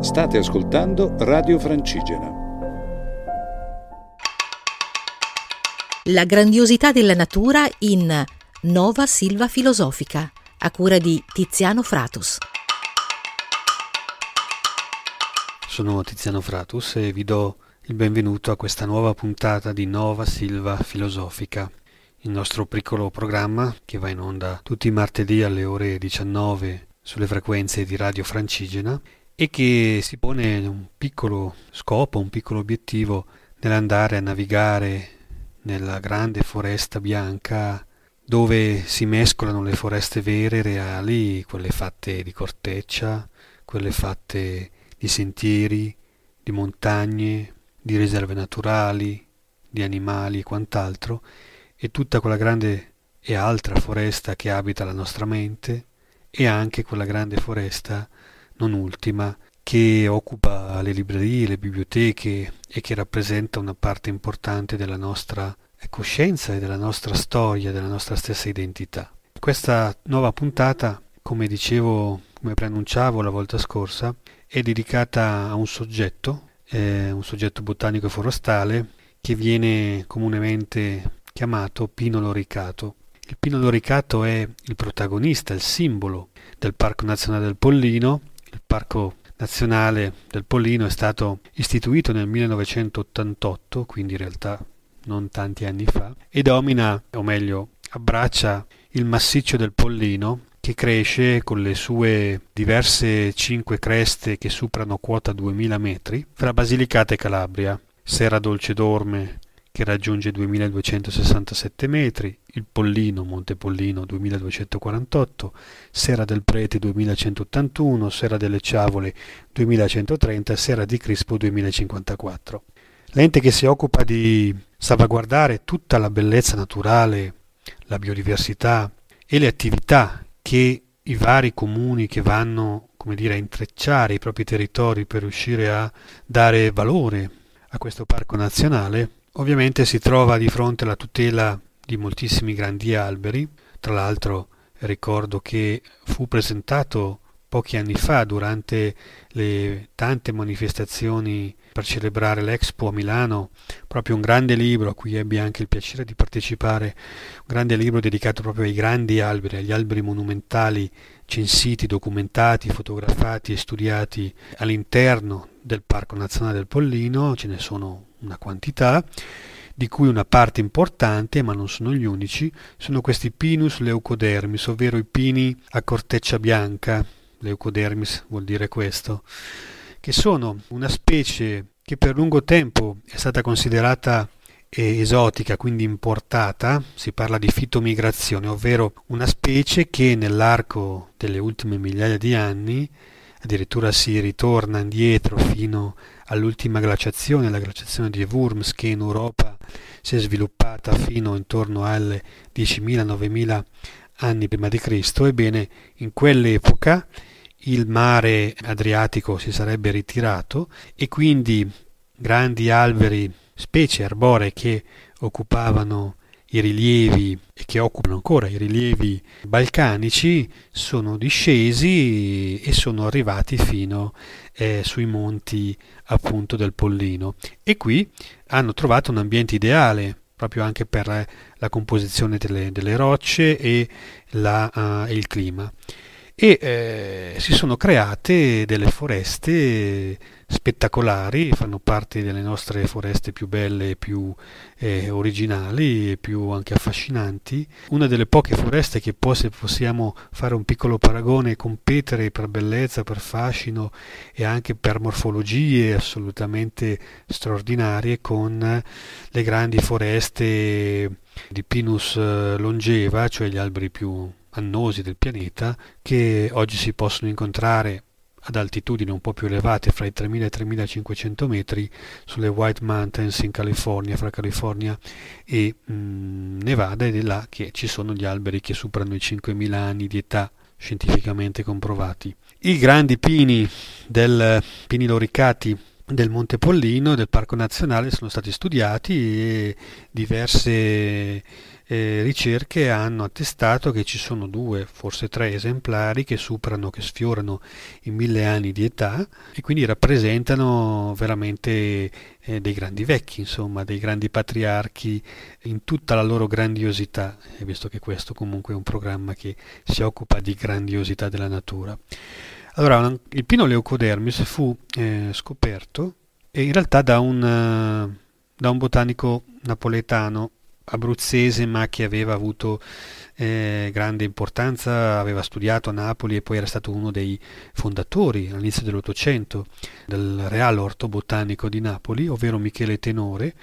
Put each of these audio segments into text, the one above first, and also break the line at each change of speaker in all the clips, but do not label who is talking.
State ascoltando Radio Francigena.
La grandiosità della natura in Nova Silva Filosofica, a cura di Tiziano Fratus.
Sono Tiziano Fratus e vi do il benvenuto a questa nuova puntata di Nova Silva Filosofica, il nostro piccolo programma che va in onda tutti i martedì alle ore 19 sulle frequenze di Radio Francigena e che si pone un piccolo scopo, un piccolo obiettivo nell'andare a navigare nella grande foresta bianca dove si mescolano le foreste vere, reali, quelle fatte di corteccia, quelle fatte di sentieri, di montagne, di riserve naturali, di animali e quant'altro, e tutta quella grande e altra foresta che abita la nostra mente, e anche quella grande foresta non ultima, che occupa le librerie, le biblioteche e che rappresenta una parte importante della nostra coscienza e della nostra storia, della nostra stessa identità. Questa nuova puntata, come dicevo, come preannunciavo la volta scorsa, è dedicata a un soggetto, eh, un soggetto botanico e forestale, che viene comunemente chiamato pino loricato. Il pino loricato è il protagonista, il simbolo del Parco Nazionale del Pollino. Il Parco Nazionale del Pollino è stato istituito nel 1988, quindi in realtà non tanti anni fa, e domina, o meglio, abbraccia il massiccio del Pollino che cresce con le sue diverse cinque creste che superano quota 2000 metri fra Basilicata e Calabria, Serra Dolce Dorme, che raggiunge 2267 metri, il Pollino, Monte Pollino 2248, Serra del Prete 2181, Serra delle Ciavole 2130 e Serra di Crispo 2054. L'ente che si occupa di salvaguardare tutta la bellezza naturale, la biodiversità e le attività che i vari comuni che vanno, come dire, a intrecciare i propri territori per riuscire a dare valore a questo parco nazionale, Ovviamente si trova di fronte alla tutela di moltissimi grandi alberi, tra l'altro ricordo che fu presentato pochi anni fa durante le tante manifestazioni per celebrare l'Expo a Milano, proprio un grande libro a cui ebbi anche il piacere di partecipare, un grande libro dedicato proprio ai grandi alberi, agli alberi monumentali censiti, documentati, fotografati e studiati all'interno del Parco Nazionale del Pollino, ce ne sono una quantità, di cui una parte importante, ma non sono gli unici, sono questi Pinus leucodermis, ovvero i pini a corteccia bianca, leucodermis vuol dire questo, che sono una specie che per lungo tempo è stata considerata esotica, quindi importata, si parla di fitomigrazione, ovvero una specie che nell'arco delle ultime migliaia di anni addirittura si ritorna indietro fino all'ultima glaciazione, la glaciazione di Worms che in Europa si è sviluppata fino intorno alle 10.000-9.000 anni prima di Cristo, ebbene in quell'epoca il mare Adriatico si sarebbe ritirato e quindi grandi alberi, specie arboree che occupavano i rilievi e che occupano ancora i rilievi balcanici sono discesi e sono arrivati fino eh, sui monti appunto del Pollino. E qui hanno trovato un ambiente ideale proprio anche per la composizione delle, delle rocce e, la, uh, il clima e eh, si sono create delle foreste spettacolari, fanno parte delle nostre foreste più belle, più eh, originali e più anche affascinanti. Una delle poche foreste che poi se possiamo fare un piccolo paragone competere per bellezza, per fascino e anche per morfologie assolutamente straordinarie con le grandi foreste di Pinus eh, longeva, cioè gli alberi più annosi del pianeta che oggi si possono incontrare ad altitudini un po' più elevate, fra i 3.000 e i 3.500 metri, sulle White Mountains in California, fra California e mh, mm, Nevada, ed è là che ci sono gli alberi che superano i 5.000 anni di età scientificamente comprovati. I grandi pini del pini loricati del Monte Pollino, del Parco Nazionale, sono stati studiati e diverse eh, ricerche hanno attestato che ci sono due, forse tre esemplari che superano, che sfiorano i mille anni di età e quindi rappresentano veramente eh, dei grandi vecchi, insomma, dei grandi patriarchi in tutta la loro grandiosità, visto che questo comunque è un programma che si occupa di grandiosità della natura. Allora, il pino leucodermis fu eh, scoperto in realtà da un, uh, da un botanico napoletano abruzzese ma che aveva avuto eh, grande importanza, aveva studiato a Napoli e poi era stato uno dei fondatori all'inizio dell'Ottocento del Real Orto Botanico di Napoli, ovvero Michele Tenore,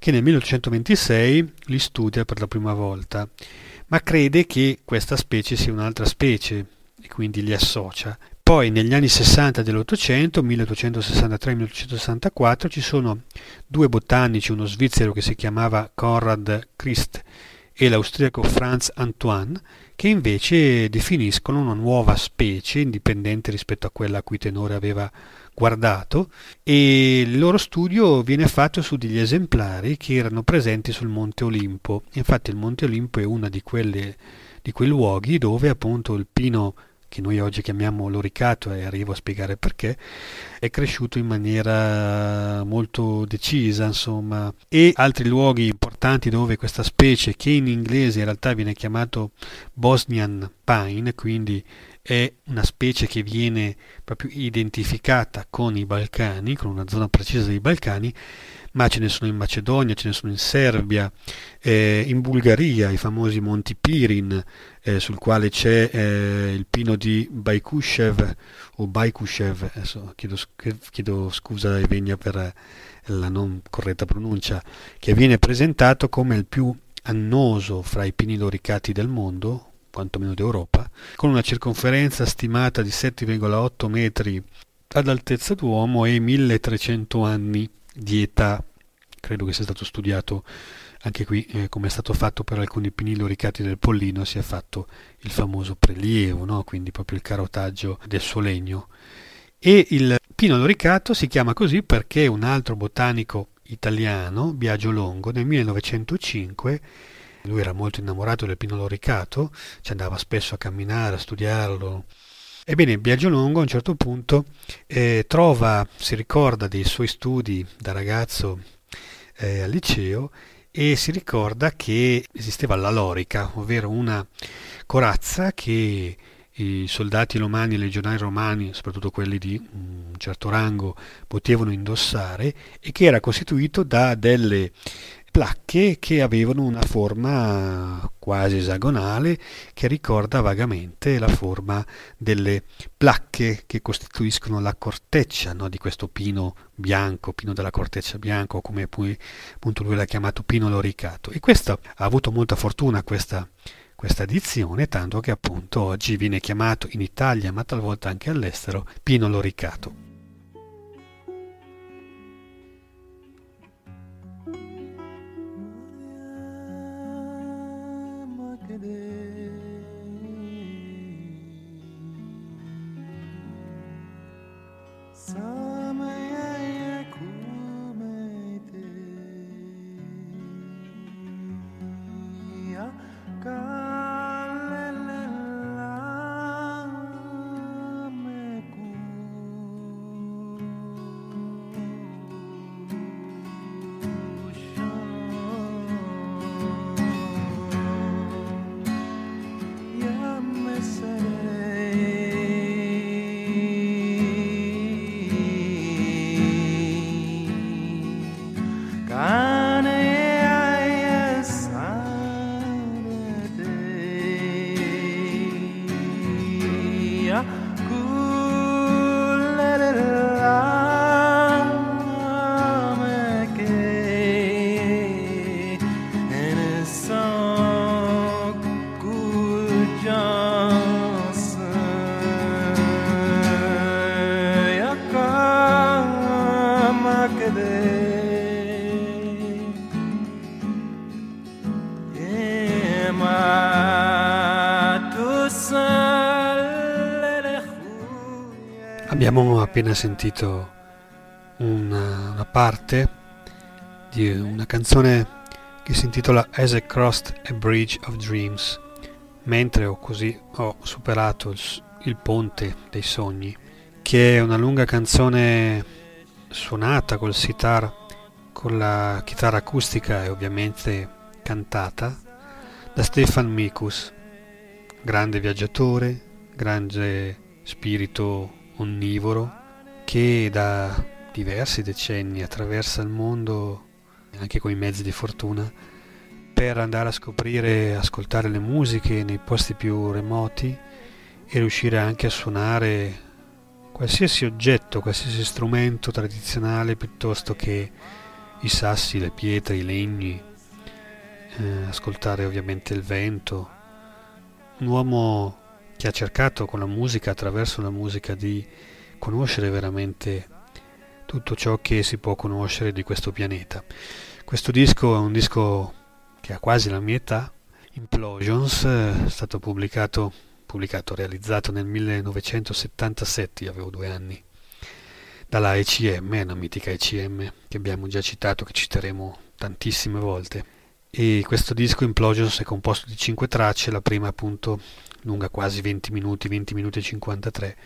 che nel 1826 li studia per la prima volta, ma crede che questa specie sia un'altra specie e quindi li associa. Poi negli anni 60 dell'Ottocento, 1863-1864, ci sono due botanici, uno svizzero che si chiamava Konrad Christ e l'austriaco Franz Antoine, che invece definiscono una nuova specie indipendente rispetto a quella a cui Tenore aveva guardato e il loro studio viene fatto su degli esemplari che erano presenti sul Monte Olimpo. Infatti il Monte Olimpo è uno di, di quei luoghi dove appunto il pino che noi oggi chiamiamo loricato e arrivo a spiegare perché, è cresciuto in maniera molto decisa, insomma, e altri luoghi importanti dove questa specie, che in inglese in realtà viene chiamato Bosnian Pine, quindi è una specie che viene proprio identificata con i Balcani, con una zona precisa dei Balcani, ma ce ne sono in Macedonia, ce ne sono in Serbia, eh, in Bulgaria, i famosi Monti Pirin, eh, sul quale c'è eh, il pino di Baikushev o Baikushev, adesso chiedo, chiedo scusa ai Vegna per la non corretta pronuncia, che viene presentato come il più annoso fra i pini loricati del mondo, quantomeno d'Europa, con una circonferenza stimata di 7,8 metri ad altezza d'uomo e 1300 anni di età. Credo che sia stato studiato anche qui, eh, come è stato fatto per alcuni pini loricati del pollino, si è fatto il famoso prelievo, no? quindi proprio il carotaggio del suo legno. E il pino loricato si chiama così perché un altro botanico italiano, Biagio Longo, nel 1905 lui era molto innamorato del pino loricato, ci andava spesso a camminare, a studiarlo, Ebbene, Biagio Longo a un certo punto eh, trova, si ricorda dei suoi studi da ragazzo eh, al liceo e si ricorda che esisteva la lorica, ovvero una corazza che i soldati romani, i legionari romani, soprattutto quelli di un certo rango, potevano indossare e che era costituito da delle placche che avevano una forma quasi esagonale che ricorda vagamente la forma delle placche che costituiscono la corteccia no, di questo pino bianco, pino della corteccia bianco, come poi appunto lui l'ha chiamato pino loricato. E questo ha avuto molta fortuna questa questa edizione, tanto che appunto oggi viene chiamato in Italia, ma talvolta anche all'estero, pino loricato. So Abbiamo appena sentito una, una parte di una canzone che si intitola As I Crossed a Bridge of Dreams, mentre ho così ho superato il, il ponte dei sogni, che è una lunga canzone suonata col sitar, con la chitarra acustica e ovviamente cantata da Stefan Mikus, grande viaggiatore, grande spirito onnivoro che da diversi decenni attraversa il mondo anche con i mezzi di fortuna, per andare a scoprire ascoltare le musiche nei posti più remoti e riuscire anche a suonare qualsiasi oggetto, qualsiasi strumento tradizionale piuttosto che i sassi, le pietre, i legni, eh, ascoltare ovviamente il vento. Un uomo che ha cercato con la musica, attraverso la musica, di conoscere veramente tutto ciò che si può conoscere di questo pianeta. Questo disco è un disco che ha quasi la mia età, Implosions, è stato pubblicato, pubblicato realizzato nel 1977, io avevo due anni, dalla ECM, una mitica ECM che abbiamo già citato, che citeremo tantissime volte. E questo disco Implosions è composto di cinque tracce, la prima appunto lunga quasi 20 minuti, 20 minuti e 53,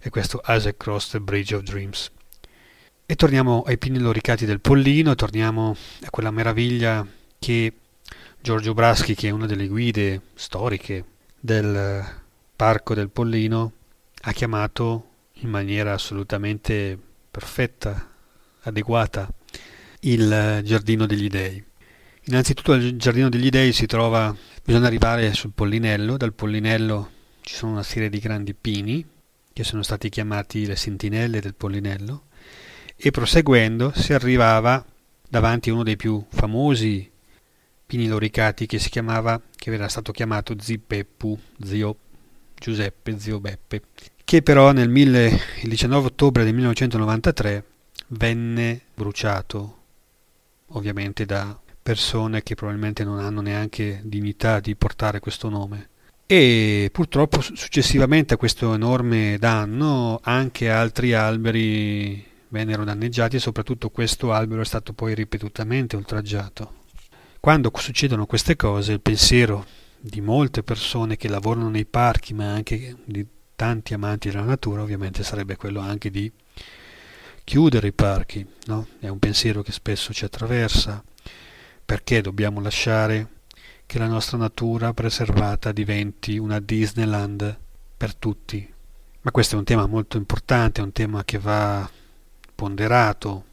e questo As I Crossed the Bridge of Dreams. E torniamo ai pini loricati del Pollino, torniamo a quella meraviglia che Giorgio Braschi, che è una delle guide storiche del Parco del Pollino, ha chiamato in maniera assolutamente perfetta, adeguata, il Giardino degli Dei. Innanzitutto al Giardino degli Dei si trova, bisogna arrivare sul Pollinello, dal Pollinello ci sono una serie di grandi pini che sono stati chiamati le sentinelle del Pollinello e proseguendo si arrivava davanti a uno dei più famosi pini loricati che si chiamava, che era stato chiamato Zipeppu, zio Giuseppe, zio Beppe, che però nel 1000, il 19 ottobre del 1993 venne bruciato, ovviamente da persone che probabilmente non hanno neanche dignità di portare questo nome. E purtroppo successivamente a questo enorme danno anche altri alberi vennero danneggiati e soprattutto questo albero è stato poi ripetutamente oltraggiato. Quando succedono queste cose, il pensiero di molte persone che lavorano nei parchi, ma anche di tanti amanti della natura, ovviamente sarebbe quello anche di chiudere i parchi. No? È un pensiero che spesso ci attraversa, perché dobbiamo lasciare che la nostra natura preservata diventi una Disneyland per tutti. Ma questo è un tema molto importante, è un tema che va ponderato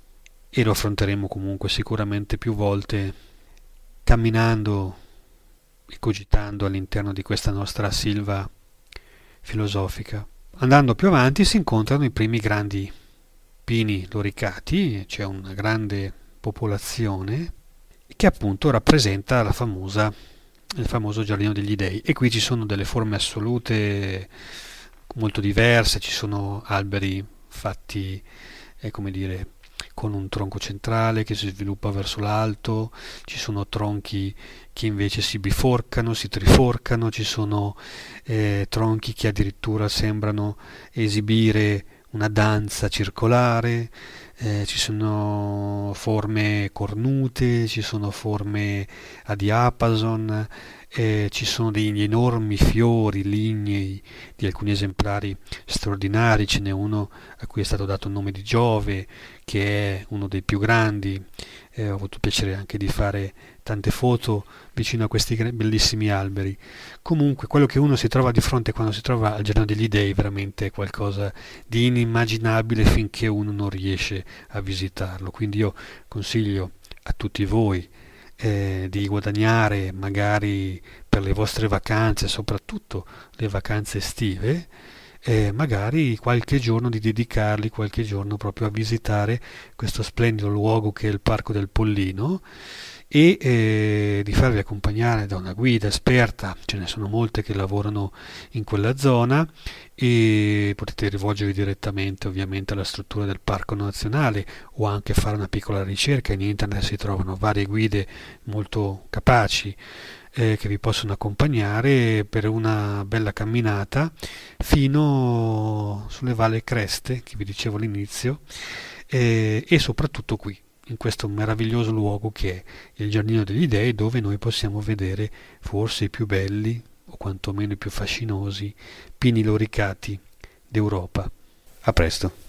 e lo affronteremo comunque sicuramente più volte camminando e cogitando all'interno di questa nostra silva filosofica. Andando più avanti si incontrano i primi grandi pini loricati, c'è una grande popolazione che appunto rappresenta la famosa, il famoso giardino degli dei e qui ci sono delle forme assolute molto diverse, ci sono alberi fatti è come dire con un tronco centrale che si sviluppa verso l'alto, ci sono tronchi che invece si biforcano, si triforcano, ci sono eh, tronchi che addirittura sembrano esibire una danza circolare, eh, ci sono forme cornute, ci sono forme a diapason, eh, ci sono degli enormi fiori lignei di alcuni esemplari straordinari, ce n'è uno a cui è stato dato il nome di Giove, che è uno dei più grandi, eh, ho avuto piacere anche di fare tante foto vicino a questi bellissimi alberi. Comunque quello che uno si trova di fronte quando si trova al Giardino degli Dei veramente è qualcosa di inimmaginabile finché uno non riesce a visitarlo. Quindi io consiglio a tutti voi eh, di guadagnare magari per le vostre vacanze, soprattutto le vacanze estive, eh, magari qualche giorno di dedicarli qualche giorno proprio a visitare questo splendido luogo che è il Parco del Pollino e eh, di farvi accompagnare da una guida esperta, ce ne sono molte che lavorano in quella zona e potete rivolgervi direttamente ovviamente alla struttura del parco nazionale o anche fare una piccola ricerca, in internet si trovano varie guide molto capaci eh, che vi possono accompagnare per una bella camminata fino sulle valle creste che vi dicevo all'inizio e, e soprattutto qui, in questo meraviglioso luogo che è il Giardino degli Dei, dove noi possiamo vedere forse i più belli, o quantomeno i più fascinosi, pini loricati d'Europa. A presto.